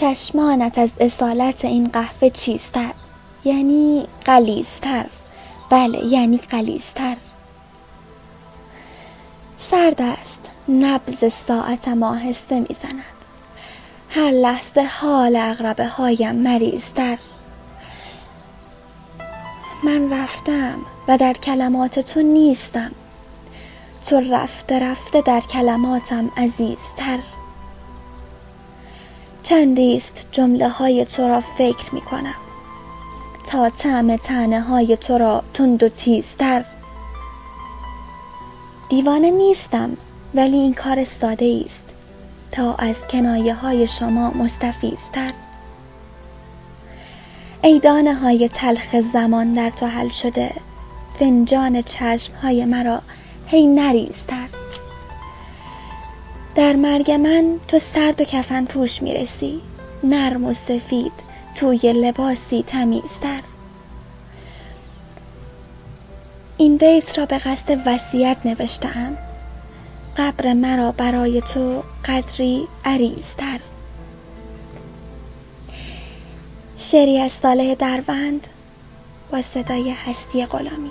چشمانت از اصالت این قهوه چیستر یعنی قلیستر بله یعنی قلیستر سرد است نبز ساعتم آهسته می‌زند. هر لحظه حال اغربه هایم مریضتر. من رفتم و در کلمات تو نیستم. تو رفته رفته در کلماتم عزیزتر. چندیست جمله های تو را فکر می کنم. تا طعم تنه های تو را تند و تیزتر دیوانه نیستم ولی این کار ساده است. تا از کنایه های شما مستفیزتر ای دانه های تلخ زمان در تو حل شده. فنجان چشم های مرا هی نریزتر در مرگ من تو سرد و کفن پوش می‌رسی. نرم و سفید توی لباسی تمیزتر. این بیت را به قصد وصیت نوشتم قبر مرا برای تو قدری عریضتر. شعری از صالح دروند با صدای هستی غلامی.